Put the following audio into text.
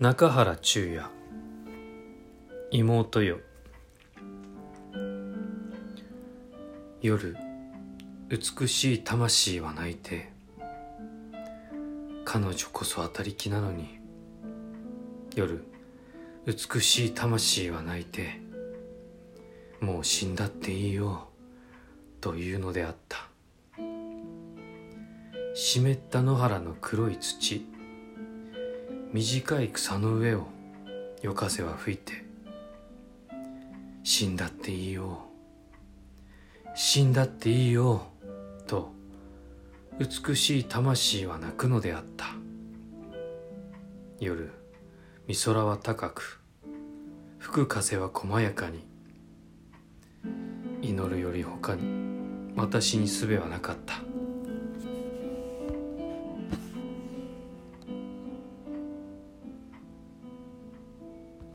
中原中也。妹よ。夜美しい魂は泣いて彼女こそ当たりきなのに夜美しい魂は泣いてもう死んだっていいよというのであった。湿った野原の黒い土。短い草の上を夜風は吹いて死んだっていいよ死んだっていいよと美しい魂は泣くのであった。夜美空は高く吹く風は細やかに祈るより他に私に術はなかった。